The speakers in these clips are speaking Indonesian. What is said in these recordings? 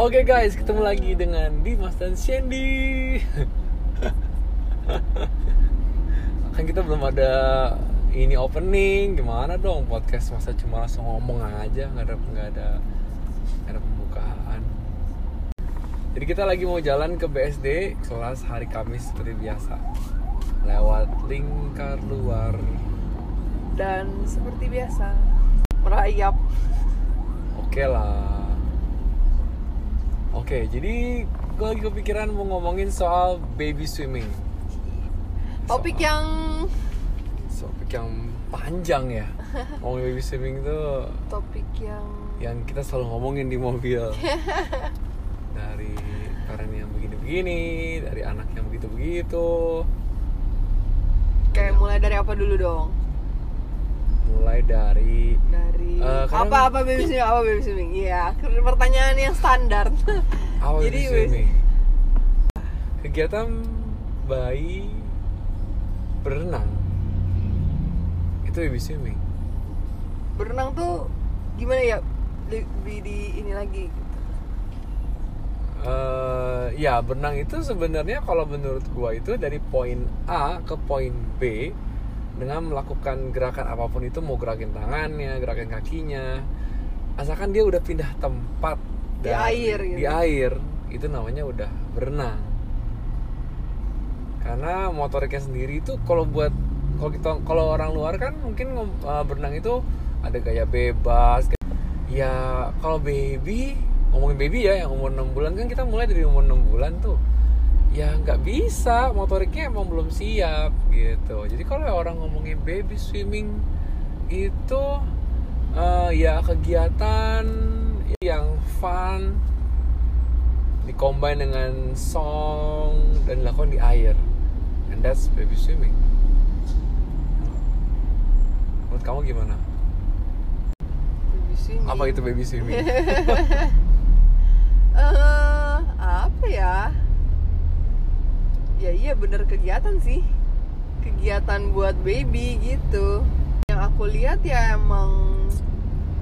Oke guys, ketemu lagi dengan Dimas dan Shandy. kan kita belum ada ini opening, gimana dong podcast masa cuma langsung ngomong aja, nggak ada nggak ada nggak ada pembukaan. Jadi kita lagi mau jalan ke BSD kelas hari Kamis seperti biasa, lewat lingkar luar. dan seperti biasa merayap Oke lah. Oke, jadi gue lagi kepikiran mau ngomongin soal baby swimming. topik Soal- yang topik yang panjang ya. Ngomongin baby swimming itu topik yang yang kita selalu ngomongin di mobil. dari parent yang begini-begini, dari anak yang begitu-begitu. kayak mulai dari apa dulu dong Mulai dari dari kadang- apa apa baby swimming apa baby swimming iya pertanyaan yang standar awal Jadi, baby swimming. Kegiatan bayi berenang. Itu baby swimming. berenang tuh gimana ya lebih di ini lagi gitu. eh ya berenang itu sebenarnya kalau menurut gua itu dari poin A ke poin B dengan melakukan gerakan apa pun itu mau gerakin tangannya, gerakin kakinya, asalkan dia udah pindah tempat Di air gitu. di air itu namanya udah berenang. Karena motoriknya sendiri itu kalau buat kalau kita kalau orang luar kan mungkin eh, berenang itu ada gaya bebas. Ya kalau baby ngomongin baby ya yang umur 6 bulan kan kita mulai dari umur 6 bulan tuh ya nggak bisa. Motoriknya emang belum siap gitu. Jadi kalau orang ngomongin baby swimming itu eh, ya kegiatan yang fun dikombin dengan song dan dilakukan di air. And that's baby swimming. Menurut kamu gimana? Baby swimming. Apa itu baby swimming? Eh apa ya ya iya bener kegiatan sih. Kegiatan buat baby gitu. Yang aku lihat ya emang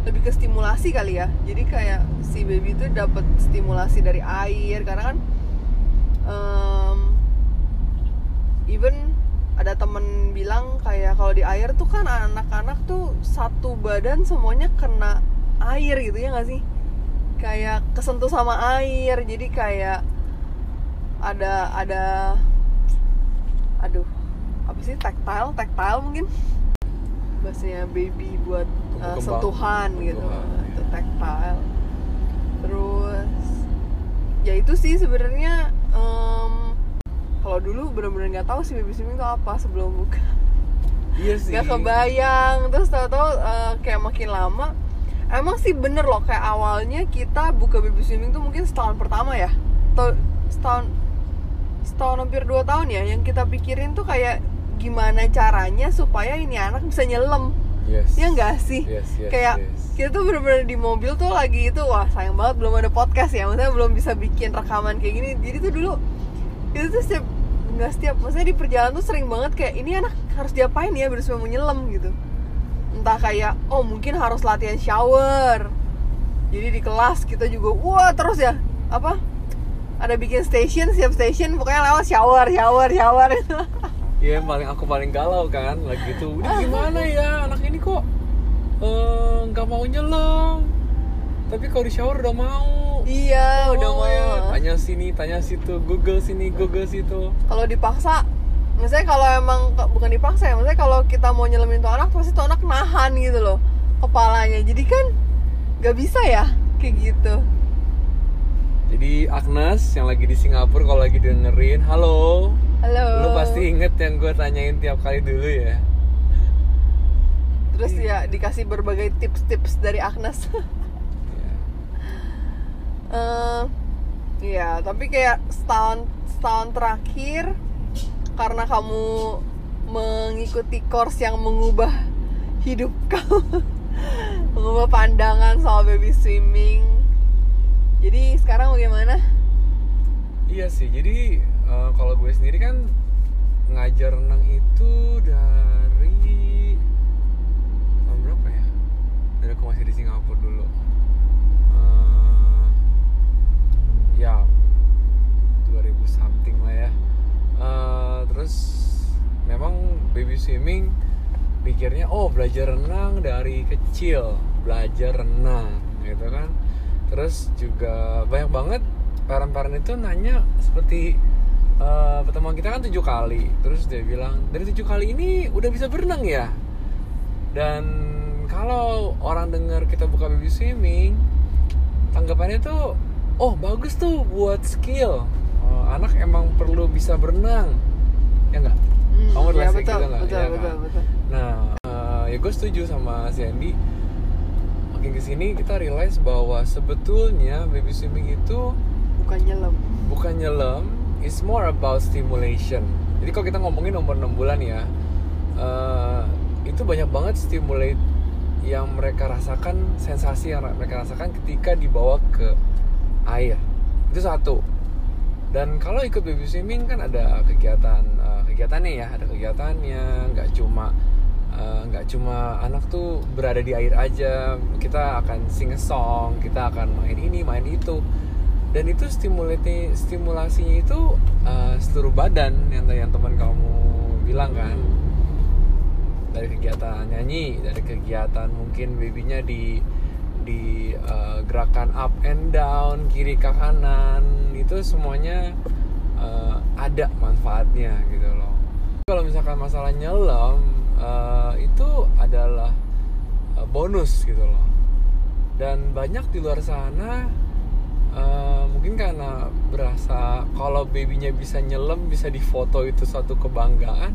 lebih ke stimulasi kali ya. Jadi kayak si baby itu dapat stimulasi dari air karena kan em, even ada temen bilang kayak kalau di air tuh kan anak-anak tuh satu badan semuanya kena air gitu ya nggak sih? Kayak kesentuh sama air jadi kayak ada ada aduh apa sih tactile tactile mungkin? Bahasanya baby buat uh, kembang. sentuhan gitu. Sentuhan, itu iya. tactile. Terus ya itu sih sebenarnya em, kalau dulu bener-bener nggak tahu sih baby swimming itu apa sebelum buka. Iya sih. nggak kebayang. Terus tahu-tahu eh, kayak makin lama emang sih bener loh kayak awalnya kita buka baby swimming tuh mungkin setahun pertama ya? Atau setahun setahun hampir dua tahun ya yang kita pikirin tuh kayak gimana caranya supaya ini anak bisa nyelam. Yes. Ya enggak sih? Yes yes kayak yes. kita tuh bener-bener di mobil tuh lagi itu wah sayang banget belum ada podcast ya maksudnya belum bisa bikin rekaman kayak gini. Jadi tuh dulu itu tuh setiap nggak setiap maksudnya di perjalanan tuh sering banget kayak ini anak harus diapain ya biar supaya mau nyelam gitu. Entah kayak oh mungkin harus latihan shower. Jadi di kelas kita juga wah terus ya apa ada bikin station siap station pokoknya lewat shower shower shower Iya yang paling aku paling galau kan lagi gitu. Ini gimana ya anak ini kok eh, nggak mau nyelam. Tapi kalau di shower udah mau. iya udah Oh, mau Tanya sini, tanya situ, Google sini, Google situ. kalau dipaksa maksudnya kalau emang bukan dipaksa ya maksudnya kalau kita mau nyelemin tuh anak pasti tuh anak nahan gitu loh kepalanya jadi kan nggak bisa ya kayak gitu Jadi Agnes yang lagi di Singapura kalau lagi dengerin, halo. halo Lu pasti inget yang gue tanyain tiap kali dulu ya. terus ya dikasih berbagai tips-tips dari Agnes Iya. Iya, tapi kayak setahun setahun terakhir karena kamu mengikuti course yang mengubah hidup kamu, mengubah pandangan soal baby swimming jadi sekarang bagaimana? Iya sih jadi uh, kalau gue sendiri kan ngajar renang itu dari tahun berapa ya? Dari aku masih di Singapura dulu. Uh, ya 2000 something lah ya. Uh, terus memang baby swimming pikirnya oh belajar renang dari kecil belajar renang gitu kan terus juga banyak banget parent-parent itu nanya seperti eh, pertemuan kita kan tujuh kali terus dia bilang dari tujuh kali ini udah bisa berenang ya dan kalau orang dengar kita buka baby swimming tanggapannya tuh oh bagus tuh buat skill Eh, anak emang perlu bisa berenang ya enggak Hmm, Kamu ya betul, gitu betul, Iya betul, kan? betul. Nah, eh, ya gue setuju sama si Andy. Makin ke sini kita realize bahwa sebetulnya baby swimming itu Bukan nyelam. bukan nyelam, it's more about stimulation. Jadi kalau kita ngomongin umur 6 bulan ya, eh, itu banyak banget stimulate yang mereka rasakan, sensasi yang mereka rasakan ketika dibawa ke air. Itu satu. Dan kalau ikut baby swimming kan ada kegiatan eh, kegiatannya ya, ada kegiatannya, nggak cuma eh, nggak cuma anak tuh berada di air aja. Kita akan sing a song, kita akan main ini, main itu. Dan itu stimulasi stimulasinya itu eh, seluruh badan yang yang teman kamu bilang kan. Dari kegiatan nyanyi, dari kegiatan mungkin babynya di di eh, gerakan up and down kiri ke kanan itu semuanya eh, ada manfaatnya gitu loh kalau misalkan masalah nyelam eh, itu adalah eh, bonus gitu loh. Dan banyak di luar sana eh, mungkin karena berasa kalau babynya bisa nyelam bisa difoto itu suatu kebanggaan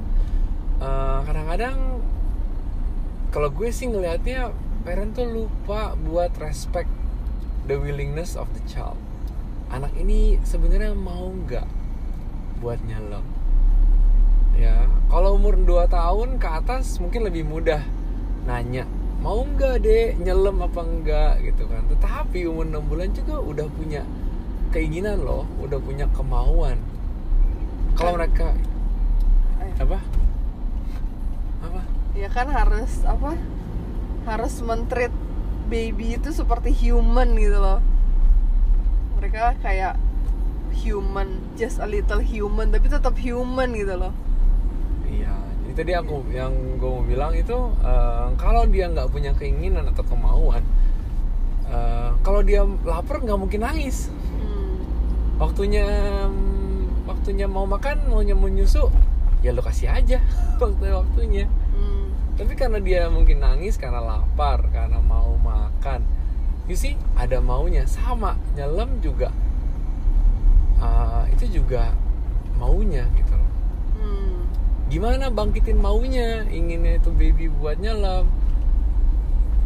Eh, kadang-kadang kalau gue sih ngelihatnya parent tuh lupa buat respect the willingness of the child. Anak ini sebenarnya mau nggak buat nyelam ya kalau umur 2 tahun ke atas mungkin lebih mudah nanya mau nggak deh nyelam apa enggak gitu kan. Tetapi umur 6 bulan juga udah punya keinginan loh udah punya kemauan. Kalau Kan- mereka Eh, apa? Apa? Ya kan harus apa? Harus mentreat baby itu seperti human gitu loh. Mereka kayak human just a little human tapi tetap human gitu loh Iya, jadi tadi aku yang gue mau bilang itu eh, kalau dia nggak punya keinginan atau kemauan, eh, kalau dia lapar nggak mungkin nangis. Hmm. Waktunya waktunya mau makan, maunya mau nyusu, ya lo kasih aja waktu waktunya. Hmm. Tapi karena dia mungkin nangis karena lapar, karena mau makan, you see ada maunya sama nyelam juga eh, itu juga maunya gitu loh Hmm. Gimana bangkitin maunya? Inginnya itu baby buat nyelam.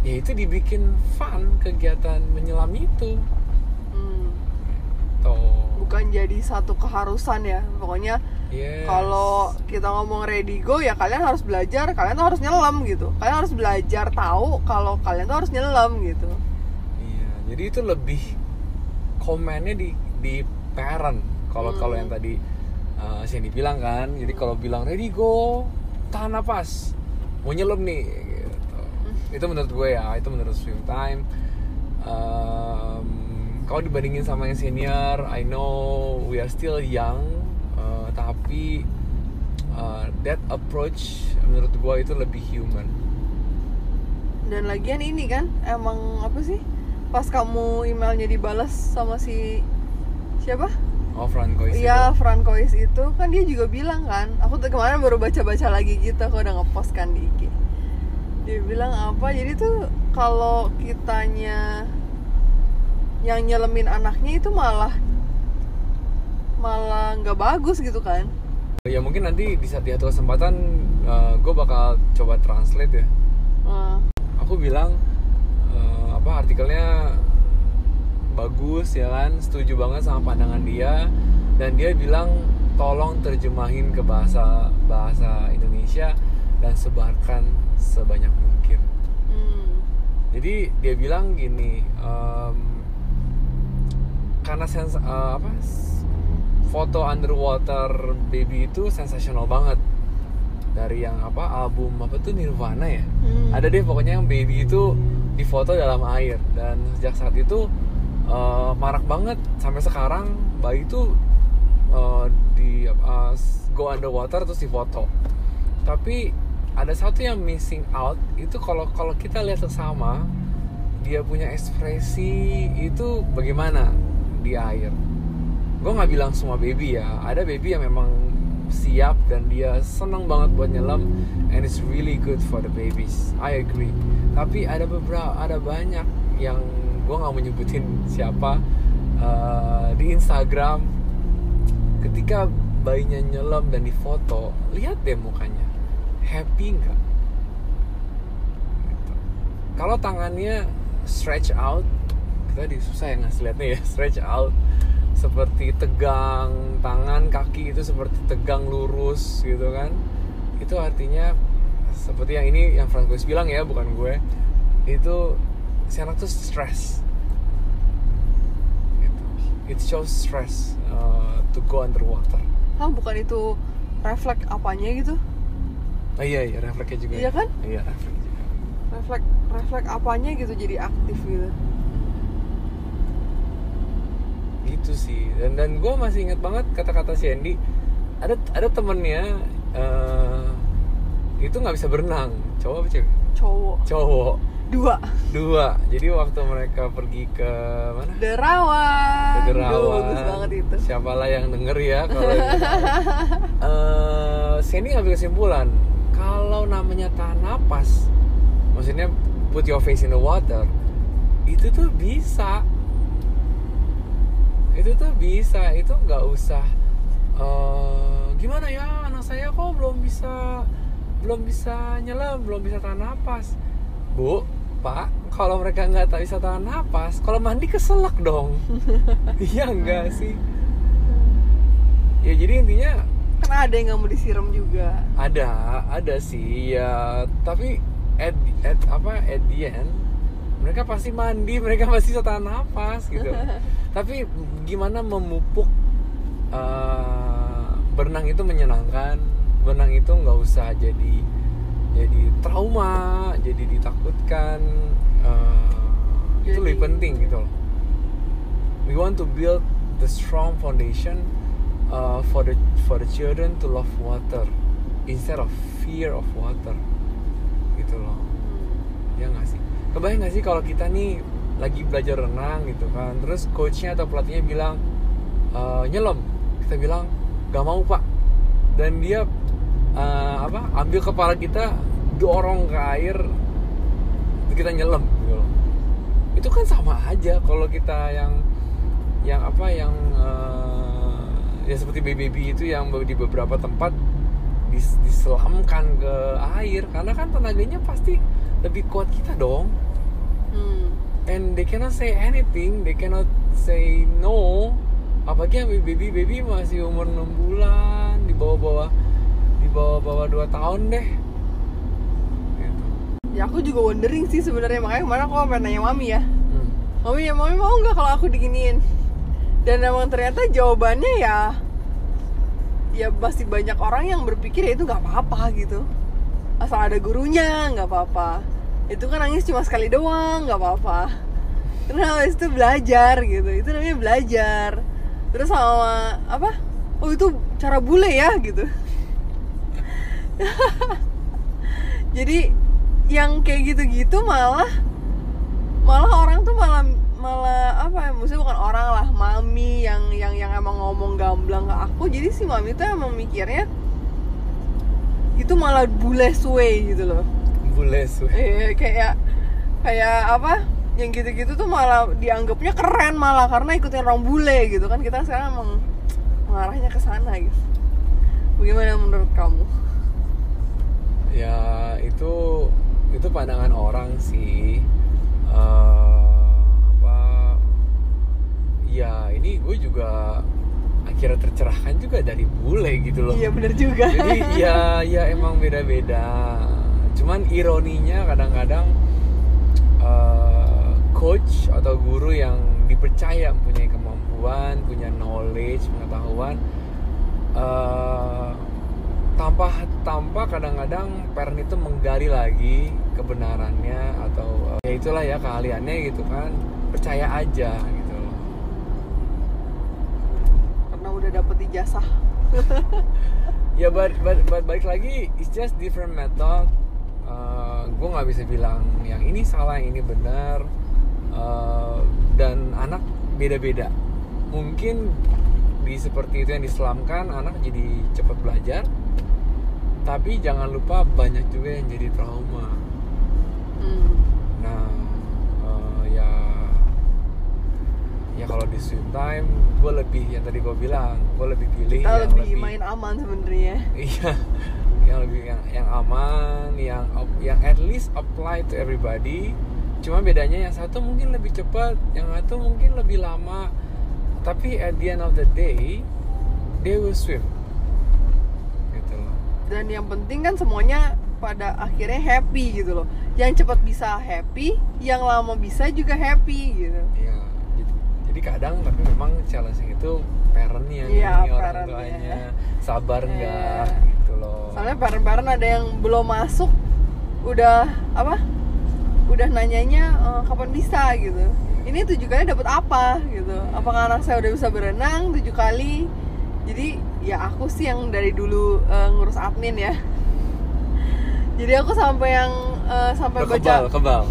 Ya itu dibikin fun kegiatan menyelam itu. Hmm. tuh bukan jadi satu keharusan ya. Pokoknya Yes. kalau kita ngomong ready go ya kalian harus belajar. Kalian tuh harus nyelam gitu. Kalian harus belajar tahu kalau kalian tuh harus nyelam gitu. Iya jadi itu lebih komennya di di parent. Kalau Hmm. kalau yang tadi uh, Sandy bilang kan jadi kalau bilang ready go. Tahan napas mau nyelam nih gitu. itu menurut gue ya itu menurut swim time. Um, kalau dibandingin sama yang senior I know we are still young uh, tapi uh, that approach menurut gue itu lebih human. Dan lagian ini kan emang apa sih? Pas kamu emailnya dibalas sama si siapa oh Francois itu. Iya Francois itu. Kan dia juga bilang kan aku tuh kemarin baru baca-baca lagi gitu aku udah ngepost kan di IG dia bilang apa jadi tuh kalau kitanya yang nyelemin anaknya itu malah malah nggak bagus gitu kan. Ya mungkin nanti di satu kesempatan gue bakal coba translate ya. Nah, aku bilang eh, apa artikelnya bagus ya kan? Setuju banget sama pandangan dia. Dan dia bilang tolong terjemahin ke bahasa bahasa Indonesia dan sebarkan sebanyak mungkin. Hmm, jadi dia bilang gini em, karena sens eh, apa foto underwater baby itu sensasional banget. Dari yang apa album apa tuh Nirvana ya? Hmm. ada deh pokoknya yang baby itu difoto dalam air. Dan sejak saat itu eh, marak banget. Sampai sekarang bayi itu eh, di uh, go underwater terus difoto. Tapi ada satu yang missing out itu kalau kalau kita lihat sesama dia punya ekspresi itu bagaimana? Di air. Gue nggak bilang semua baby ya. Ada baby yang memang siap dan dia senang banget buat nyelam and it's really good for the babies. I agree. Tapi ada beberapa ada banyak yang gue nggak mau nyebutin siapa uh, di Instagram. Ketika bayinya nyelam dan difoto lihat deh mukanya. Happy nggak? Gitu. kalau tangannya stretch out kita susah ya ngasih liatnya ya stretch out. Seperti tegang tangan kaki itu seperti tegang lurus gitu kan. Itu artinya seperti yang ini yang Francois bilang ya bukan gue. Itu si anak tuh stress gitu. it shows stress uh, to go underwater Hah, bukan itu refleks apanya gitu? oh iya iya refleksnya juga Iya ya. kan? iya refleks juga Refleks refleks apanya gitu jadi aktif gitu. gitu sih dan dan gue masih inget banget kata-kata si Andy ada ada temennya eh, itu nggak bisa berenang cowok apa cewek Cowok. cowok Dua. dua jadi waktu mereka pergi ke mana Derawan. ke Derawan bagus banget itu. siapalah yang denger ya kalau Eh, Sandy ngambil kesimpulan kalau namanya tahan napas maksudnya put your face in the water itu tuh bisa itu tuh bisa itu nggak usah eh, gimana ya anak saya kok belum bisa belum bisa nyelam belum bisa tahan napas bu pak kalau mereka nggak tak bisa tahan napas kalau mandi keselak dong. Iya enggak sih? Ya jadi intinya Karena ada yang nggak mau disiram juga. ada ada sih ya. Tapi at, at apa at the end mereka pasti mandi mereka pasti bisa tahan nafas gitu. Tapi gimana memupuk eh, berenang itu menyenangkan. Berenang itu nggak usah jadi jadi trauma jadi ditakutkan eh, itu Jadi- lebih penting gitu loh. We want to build the strong foundation uh, for the for the children to love water instead of fear of water gitu loh. Ya nggak sih? Kebayang nggak sih kalau kita nih lagi belajar renang gitu kan terus coachnya atau pelatihnya bilang "Eh, nyelam kita bilang gak mau pak. Dan dia eh, apa ambil kepala kita dorong ke air kita nyelam gitu loh. Itu kan sama aja kalau kita yang yang apa yang eh, ya seperti baby baby itu yang di beberapa tempat dis- diselamkan ke air. Karena kan tenaganya pasti lebih kuat kita dong. Hmm. and they cannot say anything they cannot say no. Apalagi yang baby baby masih umur 6 bulan di bawah-bawah di bawah-bawah 2 tahun deh gitu. Ya aku juga wondering sih sebenarnya makanya kemarin aku sampai nanya mami ya. Hmm. Mami ya mami mau nggak kalau aku diginiin? Dan emang ternyata jawabannya ya ya masih banyak orang yang berpikir ya itu nggak apa-apa gitu. Asal ada gurunya nggak apa-apa. Itu kan nangis cuma sekali doang nggak apa-apa. Terus habis itu belajar gitu. Itu namanya belajar. Terus sama apa? Oh itu cara bule ya gitu. Jadi yang kayak gitu-gitu malah malah orang tuh malah malah apa ya maksudnya bukan orang lah mami yang yang yang emang ngomong gamblang ke aku. Jadi si mami tuh emang mikirnya itu malah bule suwe gitu loh. Bule suwe. eh kayak kayak apa yang gitu-gitu tuh malah dianggapnya keren malah karena ikutin orang bule gitu kan. Kita sekarang emang mengarahnya ke sana gitu. Bagaimana menurut kamu ya itu itu pandangan orang sih. Eh, apa ya ini gue juga akhirnya tercerahkan juga dari bule gitu loh. Iya bener juga. Jadi ya ya emang beda-beda. Cuman ironinya kadang-kadang eh, coach atau guru yang dipercaya mempunyai kemampuan punya knowledge pengetahuan eh, tanpa tanpa kadang-kadang parent itu menggali lagi kebenarannya atau eh, ya itulah ya keahliannya gitu kan. Percaya aja gitu. Loh karena udah dapet ijazah. Ya but, but, but balik lagi it's just different method. Uh, gue nggak bisa bilang yang ini salah yang ini benar. Uh, dan anak beda-beda. Mungkin di seperti itu yang diselamkan anak jadi cepat belajar tapi jangan lupa banyak juga yang jadi trauma. Hmm. nah uh, ya ya kalau di swim time gue lebih yang tadi gue bilang gue lebih pilih kita yang lebih, main aman sebenarnya. Iya yang lebih yang yang aman yang yang at least apply to everybody. Cuma bedanya yang satu mungkin lebih cepat yang satu mungkin lebih lama. Tapi at the end of the day they will swim dan yang penting kan semuanya pada akhirnya happy gitu loh. Yang cepat bisa happy yang lama bisa juga happy gitu. Iya, jadi, jadi kadang tapi memang challenge itu parentnya Iya, nih orang tuanya. Sabar Iya. nggak? Gitu loh. soalnya parent-parent ada yang belum masuk udah apa? Udah nanyanya "Eh, kapan bisa? gitu. Ini tujuh kali dapat apa? Gitu. Apakah anak saya udah bisa berenang tujuh kali? Jadi ya aku sih yang dari dulu eh, ngurus admin ya. Jadi aku sampai yang eh, sampai baca kebal, kebal.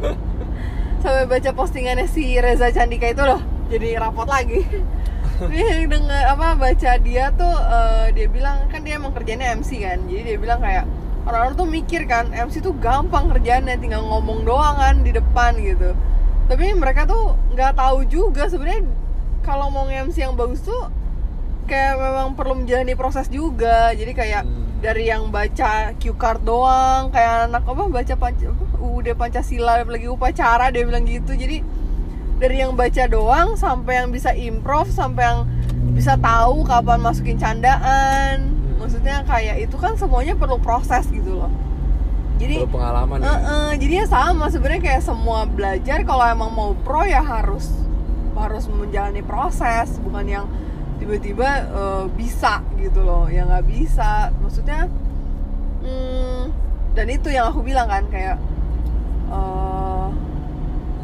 sampai baca postingannya si Reza Candika itu loh jadi rapot lagi. Nih denger apa baca dia tuh eh, dia bilang kan dia emang kerjanya MC kan jadi dia bilang kayak orang-orang tuh mikir kan MC tuh gampang kerjaannya tinggal ngomong doang kan di depan gitu. Tapi mereka tuh nggak tahu juga sebenarnya kalau mau MC yang bagus tuh kayak memang perlu menjalani proses juga. Jadi kayak Hmm. dari yang baca cue card doang kayak anak apa baca panca UUD Pancasila lagi upacara dia bilang gitu. Jadi dari yang baca doang sampai yang bisa improv sampai yang bisa tahu kapan masukin candaan. Maksudnya kayak itu kan semuanya perlu proses gitu loh. Jadi Perlu pengalaman ya. Eh-eh, jadi ya sama sebenarnya kayak semua belajar kalau emang mau pro ya harus harus menjalani proses. Bukan yang tiba-tiba eh, bisa gitu loh. Yang nggak bisa. Maksudnya hmm, dan itu yang aku bilang kan kayak eh,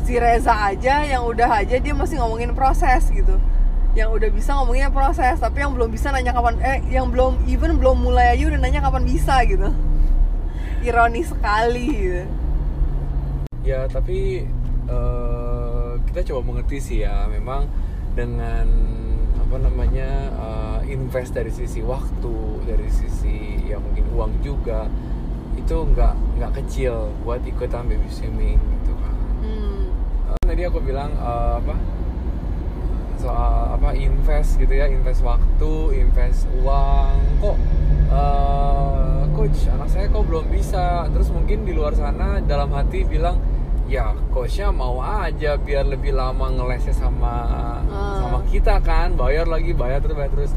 si Reza aja yang udah aja dia masih ngomongin proses gitu. Yang udah bisa ngomongin proses tapi yang belum bisa nanya kapan eh yang belum even belum mulai aja udah nanya kapan bisa gitu. Ironis sekali gitu. Ya tapi eh, kita coba mengerti sih ya. Memang dengan apa namanya eh, invest dari sisi waktu dari sisi ya mungkin uang juga itu nggak nggak kecil buat ikutan baby swimming gitu kan. Hmm. Eh, tadi aku bilang eh, apa soal apa invest gitu ya invest waktu invest uang kok eh, coach anak saya kok belum bisa terus mungkin di luar sana dalam hati bilang ya coachnya mau aja biar lebih lama ngelesnya sama Ah. sama kita kan. Bayar lagi bayar terus bayar terus.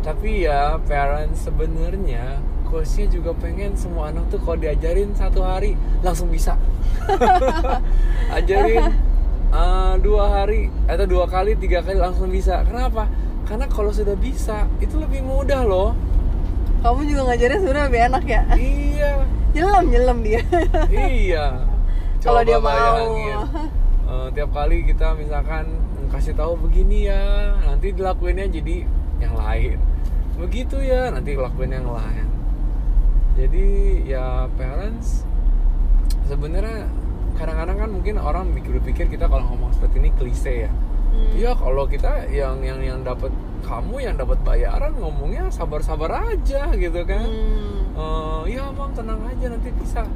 Tapi ya parents sebenarnya coachnya juga pengen semua anak tuh kalau diajarin satu hari langsung bisa. Ajarin uh, dua hari atau dua kali tiga kali langsung bisa. Kenapa? Karena kalau sudah bisa itu lebih mudah loh. Kamu juga ngajarnya sebenarnya lebih enak ya. iya. Nyelam nyelam dia. iya Kalau dia mau. Uh, tiap kali kita misalkan kasih tahu begini ya nanti dilakuinnya jadi yang lain begitu ya nanti lakuin yang lain jadi ya parents sebenarnya kadang-kadang kan mungkin orang mikir pikir kita kalau ngomong seperti ini klise ya Hmm. Iya kalau kita yang yang yang dapat kamu yang dapat bayaran ngomongnya sabar-sabar aja gitu kan Hmm. Ya mam tenang aja nanti bisa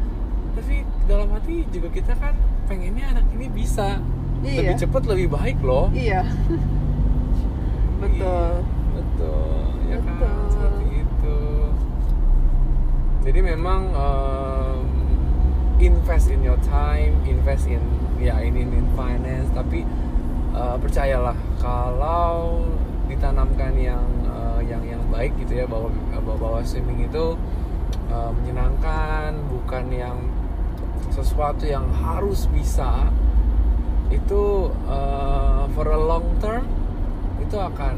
tapi dalam hati juga kita kan pengennya anak ini bisa Iya. lebih cepat lebih baik loh Iya. Betul. Iya, betul ya kan Betul. seperti itu jadi memang em, invest in your time invest in ya in in, in finance tapi eh, percayalah kalau ditanamkan yang eh, yang yang baik gitu ya bahwa bahwa, bahwa swimming itu eh, menyenangkan bukan yang sesuatu yang harus bisa itu uh, for a long term itu akan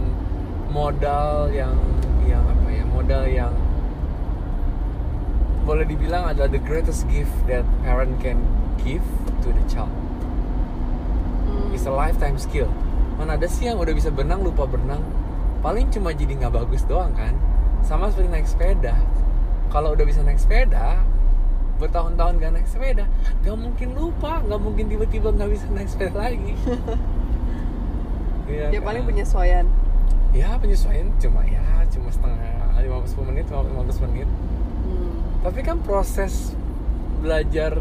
modal yang yang apa ya modal yang boleh dibilang adalah the greatest gift that parent can give to the child. Hmm. it's a lifetime skill. Mana ada sih yang udah bisa berenang lupa berenang. Paling cuma jadi nggak bagus doang kan. Sama seperti naik sepeda. Kalau udah bisa naik sepeda bertahun-tahun gak naik sepeda gak mungkin lupa gak mungkin tiba-tiba gak bisa naik sepeda lagi. Iya ya kan? paling penyesuaian. Ya penyesuaian cuma ya cuma setengah 50 menit 15 menit. Hmm. tapi kan proses belajar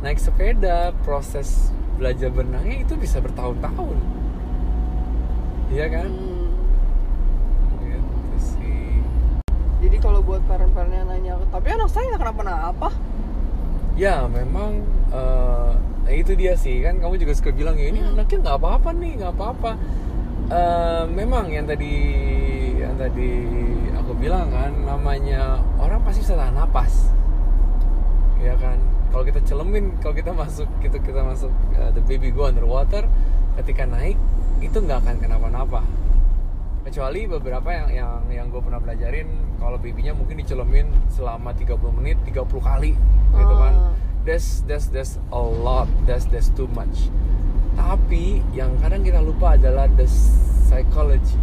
naik sepeda proses belajar berenangnya itu bisa bertahun-tahun. Iya kan? Hmm. gitu sih. Jadi kalau buat parent-parent yang nanya tapi anak saya nggak kenapa-napa ya memang eh, itu dia sih. Kan kamu juga suka bilang ya ini Hmm. anaknya nggak apa-apa nih nggak apa-apa. Eh, memang yang tadi yang tadi aku bilang kan namanya orang pasti bisa tahan napas. Ya kan? Kalau kita celemin kalau kita masuk gitu kita masuk uh, the baby go underwater ketika naik itu nggak akan kenapa-napa kecuali beberapa yang yang yang gue pernah belajarin kalau babynya mungkin dicelemin selama 30 menit 30 kali gitu kan. Ah. that's that's that's a lot. That's that's too much. Tapi yang kadang kita lupa adalah the psychology.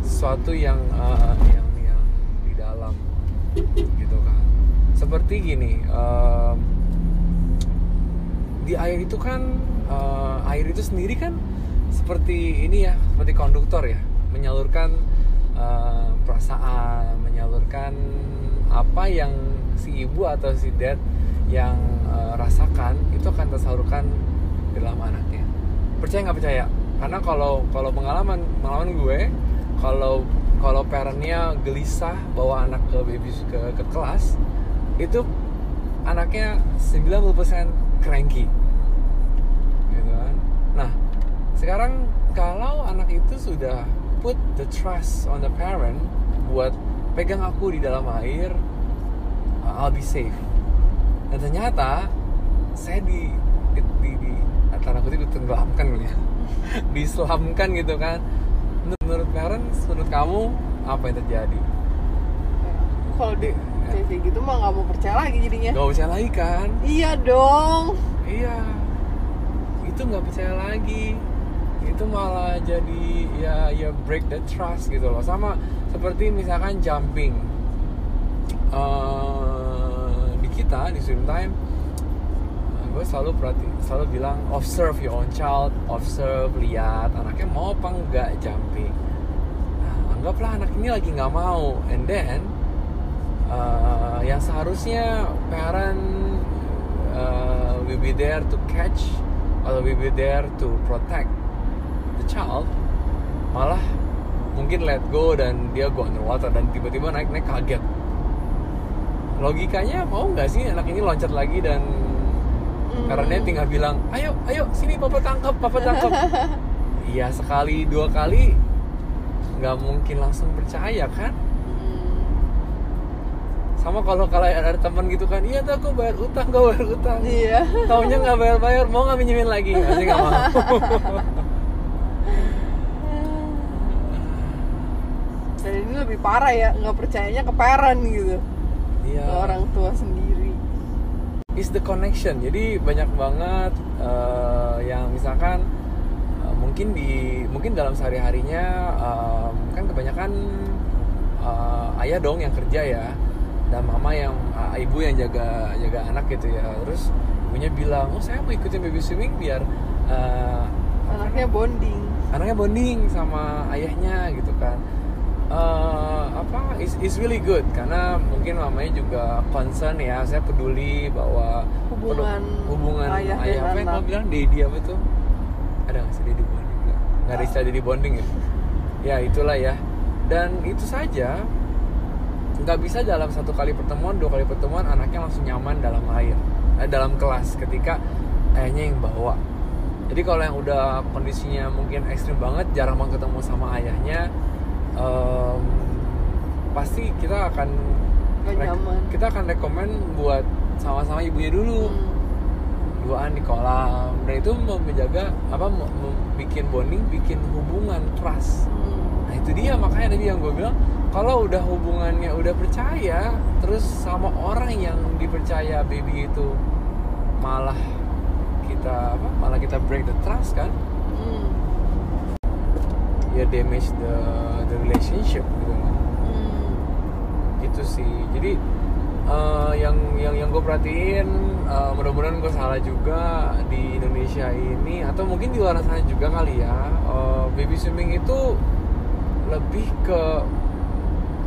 Sesuatu yang uh, yang yang di dalam gitu kan. Seperti gini um, di air itu kan uh, air itu sendiri kan seperti ini ya seperti konduktor ya menyalurkan uh, perasaan menyalurkan apa yang si ibu atau si dad yang uh, rasakan itu akan tersalurkan dalam anaknya. Percaya nggak percaya? Karena kalau kalau pengalaman pengalaman gue kalau kalau parentnya gelisah bawa anak ke baby ke ke kelas itu anaknya 90% cranky gitu kan nah sekarang kalau anak itu sudah put the trust on the parent buat pegang aku di dalam air I'll be safe. Dan ternyata saya di di, di, di tanda kutip ditenggelamkan kali ya. Diselamkan gitu kan. Menurut, parents menurut kamu apa yang terjadi? Kalau di kayak kayak gitu mah nggak mau percaya lagi jadinya. Gak percaya lagi kan? Iya dong. Iya. Itu nggak percaya lagi itu malah jadi ya ya break the trust gitu loh. Sama seperti misalkan jumping. Eh, di kita di swim time eh, gue selalu perhati selalu bilang observe your own child observe lihat anaknya mau apa enggak jumping. Nah, anggaplah anak ini lagi nggak mau. And then uh, yang seharusnya parent uh, will be there to catch atau will be there to protect child malah mungkin let go dan dia go underwater dan tiba-tiba naik naik kaget. Logikanya mau nggak sih anak ini loncat lagi dan Hmm. karena dia tinggal bilang ayo ayo sini papa tangkap papa tangkap iya sekali dua kali nggak mungkin langsung percaya kan? Hmm. sama kalau kalau ada teman gitu kan iya tuh aku bayar utang gak bayar utang. Iya. Taunya nggak bayar bayar mau nggak minjemin lagi? Pasti nggak mau lebih parah ya nggak percayanya ke parent gitu. Iya. Ke orang tua sendiri. Is the connection. Jadi banyak banget eh, yang misalkan eh, mungkin di mungkin dalam sehari harinya kan kebanyakan eh, ayah dong yang kerja ya dan mama yang eh, ibu yang jaga jaga anak gitu ya. Terus ibunya bilang oh saya mau ikutin baby swimming biar eh, apa anaknya bonding. Anaknya bonding sama ayahnya gitu kan Eh, apa is is really good. Karena mungkin mamanya juga concern ya saya peduli bahwa Hubungan hubungan ayah ayah, apa yang kamu bilang daddy apa tuh ada nggak sih daddy bonding nggak nggak ada istilah daddy bonding ya? Ya itulah ya. Dan itu saja. Nggak bisa dalam satu kali pertemuan dua kali pertemuan anaknya langsung nyaman dalam air eh, dalam kelas ketika ayahnya yang bawa. Jadi kalau yang udah kondisinya mungkin ekstrim banget jarang banget ketemu sama ayahnya em, pasti kita akan kita akan rekomen buat sama-sama ibunya dulu Hmm. duaan di kolam dan itu mau menjaga apa bikin bonding bikin hubungan trust Hmm. nah itu dia makanya tadi yang gue bilang kalau udah hubungannya udah percaya terus sama orang yang dipercaya baby itu malah kita apa malah kita break the trust kan Hmm. ya damage the the relationship gitu. Hmm. gitu sih. Jadi eh, yang yang yang gue perhatiin eh, mudah-mudahan gue salah juga di Indonesia ini atau mungkin di luar sana juga kali ya. Eh, baby swimming itu lebih ke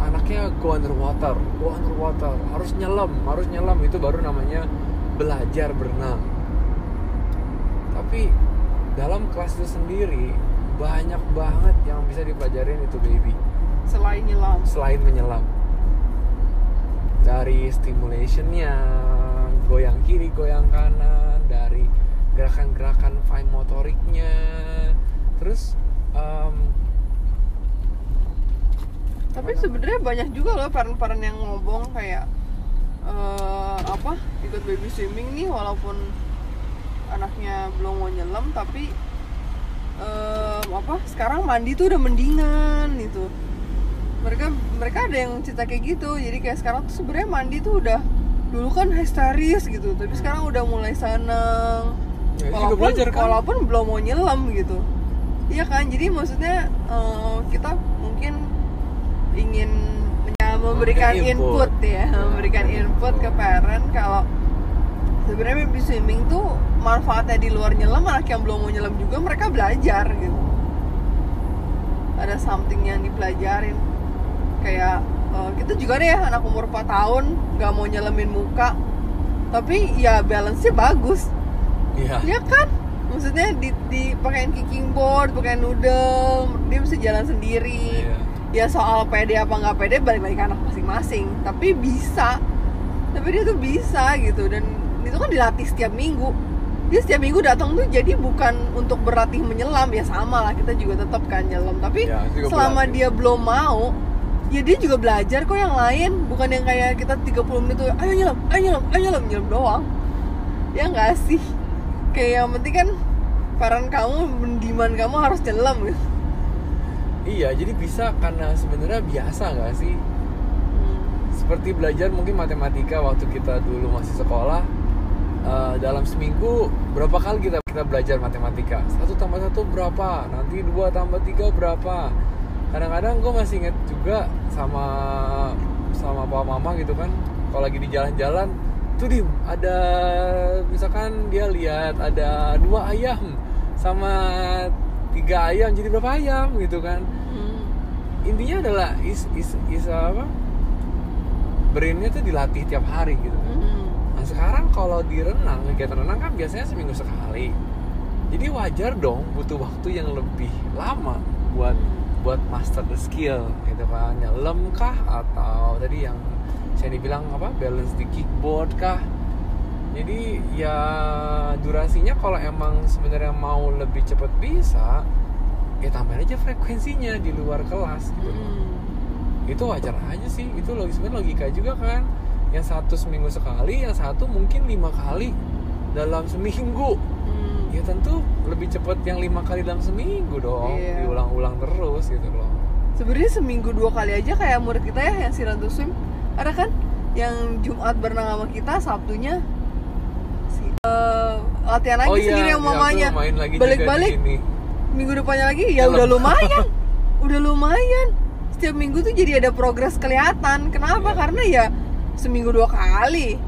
anaknya go underwater go underwater. Harus nyelam harus nyelam. Itu baru namanya belajar berenang. Tapi dalam kelas itu sendiri banyak banget yang bisa dipelajarin itu baby. Selain nyelam. Selain menyelam. Dari stimulationnya goyang kiri goyang kanan dari gerakan-gerakan fine motoriknya. Terus em, tapi sebenarnya banyak juga loh parent-parent yang ngomong kayak eh, apa ikut baby swimming nih walaupun anaknya belum mau nyelam tapi eh, apa sekarang mandi tuh udah mendingan gitu. Mereka mereka ada yang cerita kayak gitu. Jadi kayak sekarang tuh sebenarnya mandi tuh udah dulu kan histeris gitu. Tapi sekarang udah mulai seneng. Ya, walaupun belajar kan? walaupun belum mau nyelam gitu. Iya kan? Jadi maksudnya eh, kita mungkin ingin men- memberikan input. input, ya. Ya, memberikan input ke parent kalau sebenarnya baby swimming tuh manfaatnya di luar nyelam anak yang belum mau nyelam juga mereka belajar gitu. Ada something yang dipelajarin. Kayak eh, kita juga deh anak umur 4 tahun nggak mau nyelemin muka. Tapi ya balance-nya bagus. Iya. Ya kan? Maksudnya di, di pakein kicking board pakein noodle dia bisa jalan sendiri. Iya. ya soal pede apa nggak pede balik lagi ke anak masing-masing. Tapi bisa. Tapi dia tuh bisa gitu. Dan itu kan dilatih setiap minggu dia setiap minggu datang tuh jadi bukan untuk berlatih menyelam ya sama lah kita juga tetap kan nyelam. Tapi Ya, selama berlatih. dia belum mau ya dia juga belajar kok yang lain. Bukan yang kayak kita 30 menit tuh ayo nyelam ayo nyelam ayo nyelam. Nyelam doang. Ya nggak sih? Kayak yang penting kan parent kamu mendiman kamu harus nyelam gitu iya jadi bisa karena sebenarnya biasa nggak sih? Hmm. seperti belajar mungkin matematika waktu kita dulu masih sekolah eh, dalam seminggu berapa kali kita kita belajar matematika satu tambah satu berapa nanti dua tambah tiga berapa kadang-kadang gue masih inget juga sama sama papa mama gitu kan kalau lagi di jalan-jalan tuh dim ada misalkan dia lihat ada dua ayam sama tiga ayam jadi berapa ayam gitu kan Hmm. intinya adalah is is is apa brainnya tuh dilatih tiap hari gitu kan. Hmm. Nah sekarang kalau di renang kegiatan renang kan biasanya seminggu sekali. Jadi wajar dong butuh waktu yang lebih lama buat buat master the skill gitu kan. Nyelam kah? Atau tadi yang saya dibilang apa balance di kickboard kah? Jadi ya durasinya kalau emang sebenarnya mau lebih cepet bisa ya tambahin aja frekuensinya di luar kelas gitu. Hmm. itu wajar aja sih. Itu logis logika juga kan yang satu seminggu sekali yang satu mungkin lima kali dalam seminggu. Hmm. ya tentu lebih cepat yang lima kali dalam seminggu dong. Iya. diulang-ulang terus gitu loh. Sebenarnya seminggu dua kali aja kayak murid kita ya yang si Rantu Swim ada kan yang Jumat berenang sama kita Sabtunya si, eh, latihan lagi sendiri sama ya, mamanya. balik-balik minggu depannya lagi ya Nyelam. udah lumayan udah lumayan. Setiap minggu tuh jadi ada progres kelihatan. Kenapa? Iya. karena ya seminggu dua kali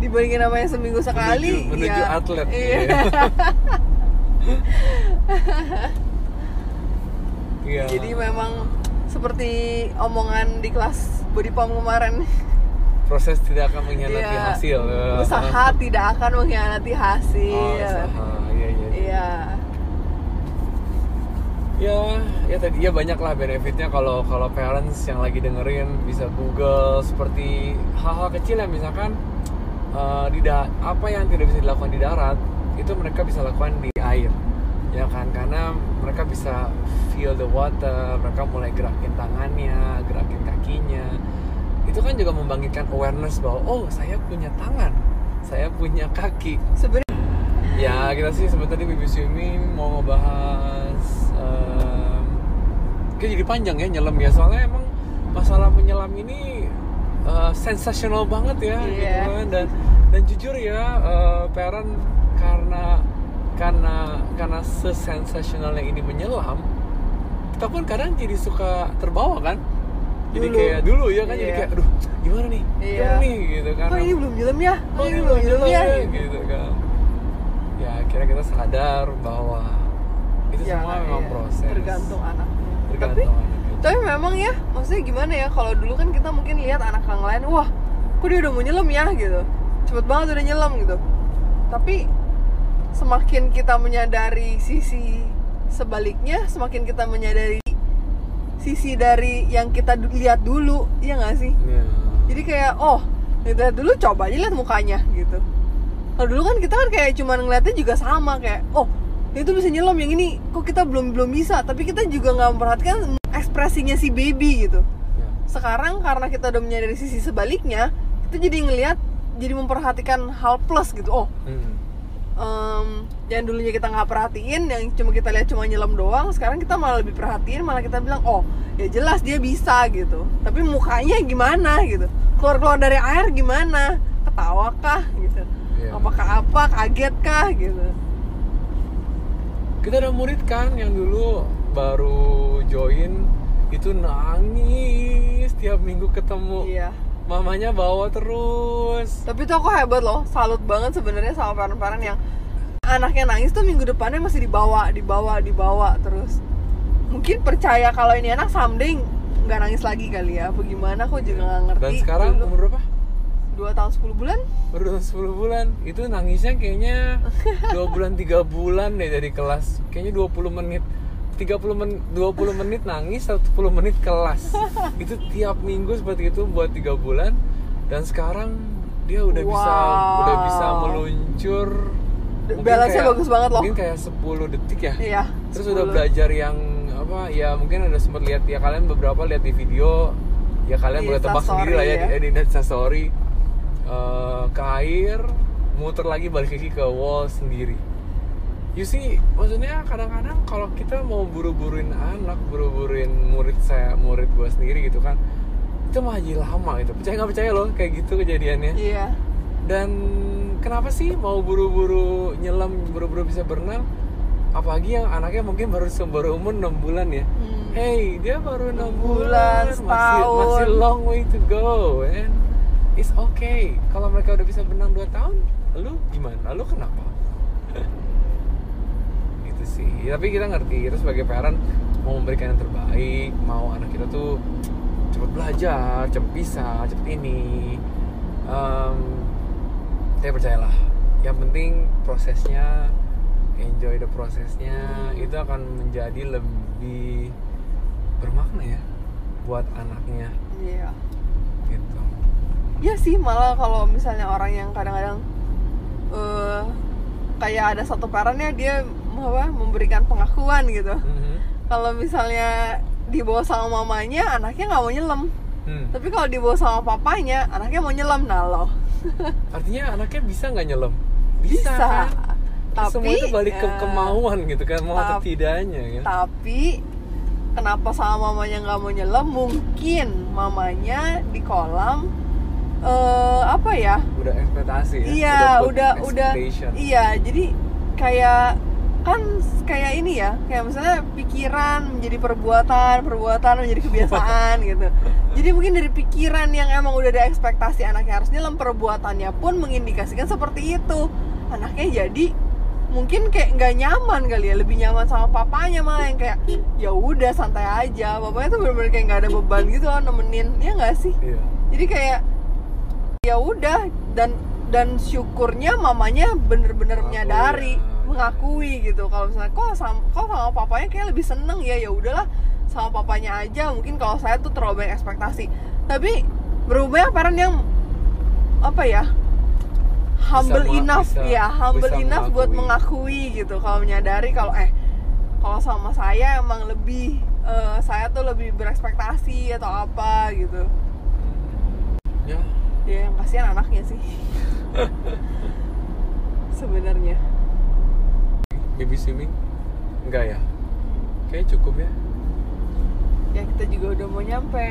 dibandingin sama yang seminggu sekali menuju, menuju ya, atlet iya. Iya. jadi memang seperti omongan di kelas body pump kemarin proses tidak akan mengkhianati Iya. hasil usaha tidak akan mengkhianati hasil oh, usaha iya iya iya. iya ya ya tadi ya banyak lah benefitnya kalau kalau parents yang lagi dengerin bisa google seperti hal-hal kecil yang misalkan eh, di apa yang tidak bisa dilakukan di darat itu mereka bisa lakukan di air. Ya kan? Karena mereka bisa feel the water mereka mulai gerakin tangannya gerakin kakinya. Itu kan juga membangkitkan awareness bahwa oh saya punya tangan saya punya kaki. Sebenarnya Ya kita sih sebenarnya di baby swimming mau ngebahas jadi panjang ya nyelam ya. Soalnya emang masalah menyelam ini eh, sensasional banget ya gitu Iya. kan. Dan dan jujur ya eh, parent karena karena karena sesensasionalnya ini menyelam kita pun kadang jadi suka terbawa kan. Jadi Dulu. kayak dulu ya kan jadi Iya. kayak aduh gimana nih? Iya. gimana nih? Gitu kan. Kok ini belum nyelam ya? Kok Oh, ini ini belum nyelam ya? gitu kan. Ya akhirnya kita sadar bahwa itu Ya, semua memang iya. proses. Tergantung anaknya tapi tapi memang ya maksudnya gimana ya kalau dulu kan kita mungkin lihat anak yang lain wah kok dia udah mau nyelam ya gitu. Cepet banget udah nyelam gitu. Tapi semakin kita menyadari sisi sebaliknya semakin kita menyadari sisi dari yang kita lihat dulu ya nggak sih? Iya. jadi kayak oh kita lihat dulu coba aja lihat mukanya gitu. Kalau dulu kan kita kan kayak cuman ngeliatnya juga sama kayak oh itu bisa nyelam yang ini kok kita belum belum bisa. Tapi kita juga nggak memperhatikan ekspresinya si baby gitu. Ya. sekarang karena kita udah menyadari sisi sebaliknya kita jadi ngelihat jadi memperhatikan hal plus gitu. Oh Hmm. em, yang dulunya kita nggak perhatiin yang cuma kita lihat cuma nyelam doang sekarang kita malah lebih perhatiin malah kita bilang oh ya jelas dia bisa gitu. Tapi mukanya gimana gitu? Keluar keluar dari air gimana? Ketawa kah gitu? Iya. apakah apa? Kaget kah gitu kita ada murid kan yang dulu baru join itu nangis tiap minggu ketemu. Iya. Mamanya bawa terus. Tapi tuh aku hebat loh salut banget sebenarnya sama parent-parent yang anaknya nangis tuh minggu depannya masih dibawa dibawa dibawa terus. Mungkin percaya kalau ini anak someday nggak nangis lagi kali ya apa gimana? Aku juga nggak ngerti dan sekarang Dulu. umur berapa dua tahun 10 bulan? Baru 10 bulan. Itu nangisnya kayaknya dua bulan tiga bulan deh dari kelas. Kayaknya 20 menit 30 menit 20 menit nangis 10 menit kelas. Itu tiap minggu seperti itu buat tiga bulan. Dan sekarang dia udah bisa Wow. udah bisa meluncur. Kayak- bagus banget loh. mungkin kayak 10 detik ya. Iya terus 10. udah belajar yang apa ya mungkin ada sempat lihat ya kalian beberapa lihat di video. Ya kalian Di boleh tebak sendiri lah ya, ya. di, di Instastory Eh, ke air muter lagi balik lagi ke wall sendiri. You see maksudnya kadang-kadang kalau kita mau buru-buruin anak buru-buruin murid saya murid gue sendiri gitu kan itu mah jadi lama gitu. Percaya nggak percaya loh kayak gitu kejadiannya. Iya. Dan kenapa sih mau buru-buru nyelam buru-buru bisa berenang? Apalagi yang anaknya mungkin baru baru umur 6 bulan ya. Hmm. hey dia baru 6 Enam bulan, bulan, masih masih long way to go and it's okay. Kalau mereka udah bisa berenang 2 tahun lu gimana? Lu kenapa? Gitu sih. Tapi kita ngerti kita sebagai parent mau memberikan yang terbaik mau anak kita tuh cepet belajar cepet bisa cepet ini. Em, saya percayalah. Yang penting prosesnya enjoy the prosesnya itu akan menjadi lebih bermakna ya buat anaknya. Iya. Gitu Iya sih malah kalau misalnya orang yang kadang-kadang eh kayak ada satu parentnya dia apa memberikan pengakuan gitu. Mhm. kalau misalnya dibawa sama mamanya anaknya nggak mau nyelam. Hmm. tapi kalau dibawa sama papanya anaknya mau nyelam nah loh. Artinya anaknya bisa nggak nyelam? Bisa, kan? tapi semua itu balik ke ya, kemauan gitu kan mau atau tidaknya ya tapi kenapa sama mamanya nggak mau nyelam? Mungkin mamanya di kolam eh apa ya? Udah ekspektasi ya? Iya udah udah expectation. iya jadi kayak kan kayak ini ya kayak misalnya pikiran menjadi perbuatan perbuatan menjadi kebiasaan gitu. Jadi mungkin dari pikiran yang emang udah ada ekspektasi anaknya harus nyelam perbuatannya pun mengindikasikan seperti itu. Anaknya jadi mungkin kayak nggak nyaman kali ya lebih nyaman sama papanya malah yang kayak ya udah santai aja. Papanya tuh bener-bener kayak nggak ada beban gitu loh nemenin ya nggak sih? Iya. Jadi kayak ya udah dan dan syukurnya mamanya bener-bener Mengakui, menyadari ya. mengakui gitu. Kalau misalnya kok sama kok sama papanya kayak lebih seneng ya ya udahlah sama papanya aja. Mungkin kalau saya tuh terlalu banyak ekspektasi. Tapi berubah parent yang apa ya humble ma- enough bisa- ya humble bisa enough buat mengakui. mengakui gitu. Kalau menyadari kalau eh kalau sama saya emang lebih eh, saya tuh lebih berekspektasi atau apa gitu. Ya ya yang kasihan anaknya sih. Sebenarnya. Baby swimming? Enggak ya? Kayak cukup ya. Ya kita juga udah mau nyampe.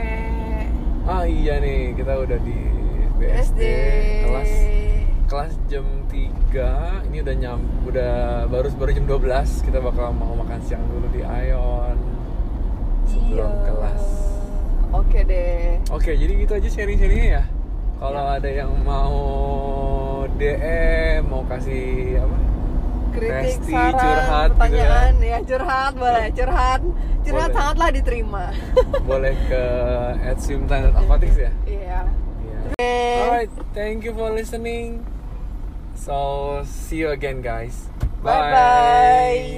Ah iya nih kita udah di BSD, SD kelas kelas jam 3 ini udah nyam udah baru baru jam 12 kita bakal mau makan siang dulu di Ion. Sebelum Iya. kelas. Oke deh. Oke, jadi gitu aja sharing-sharingnya ya. Kalau ada yang mau DM, mau kasih apa? kritik Resti, saran curhat gitu pertanyaan ya curhat boleh curhat curhat Boleh. sangatlah diterima Boleh ke @swimtime.aquatics ya. iya Iya. Oke. Alright, thank you for listening. So, see you again guys. bye bye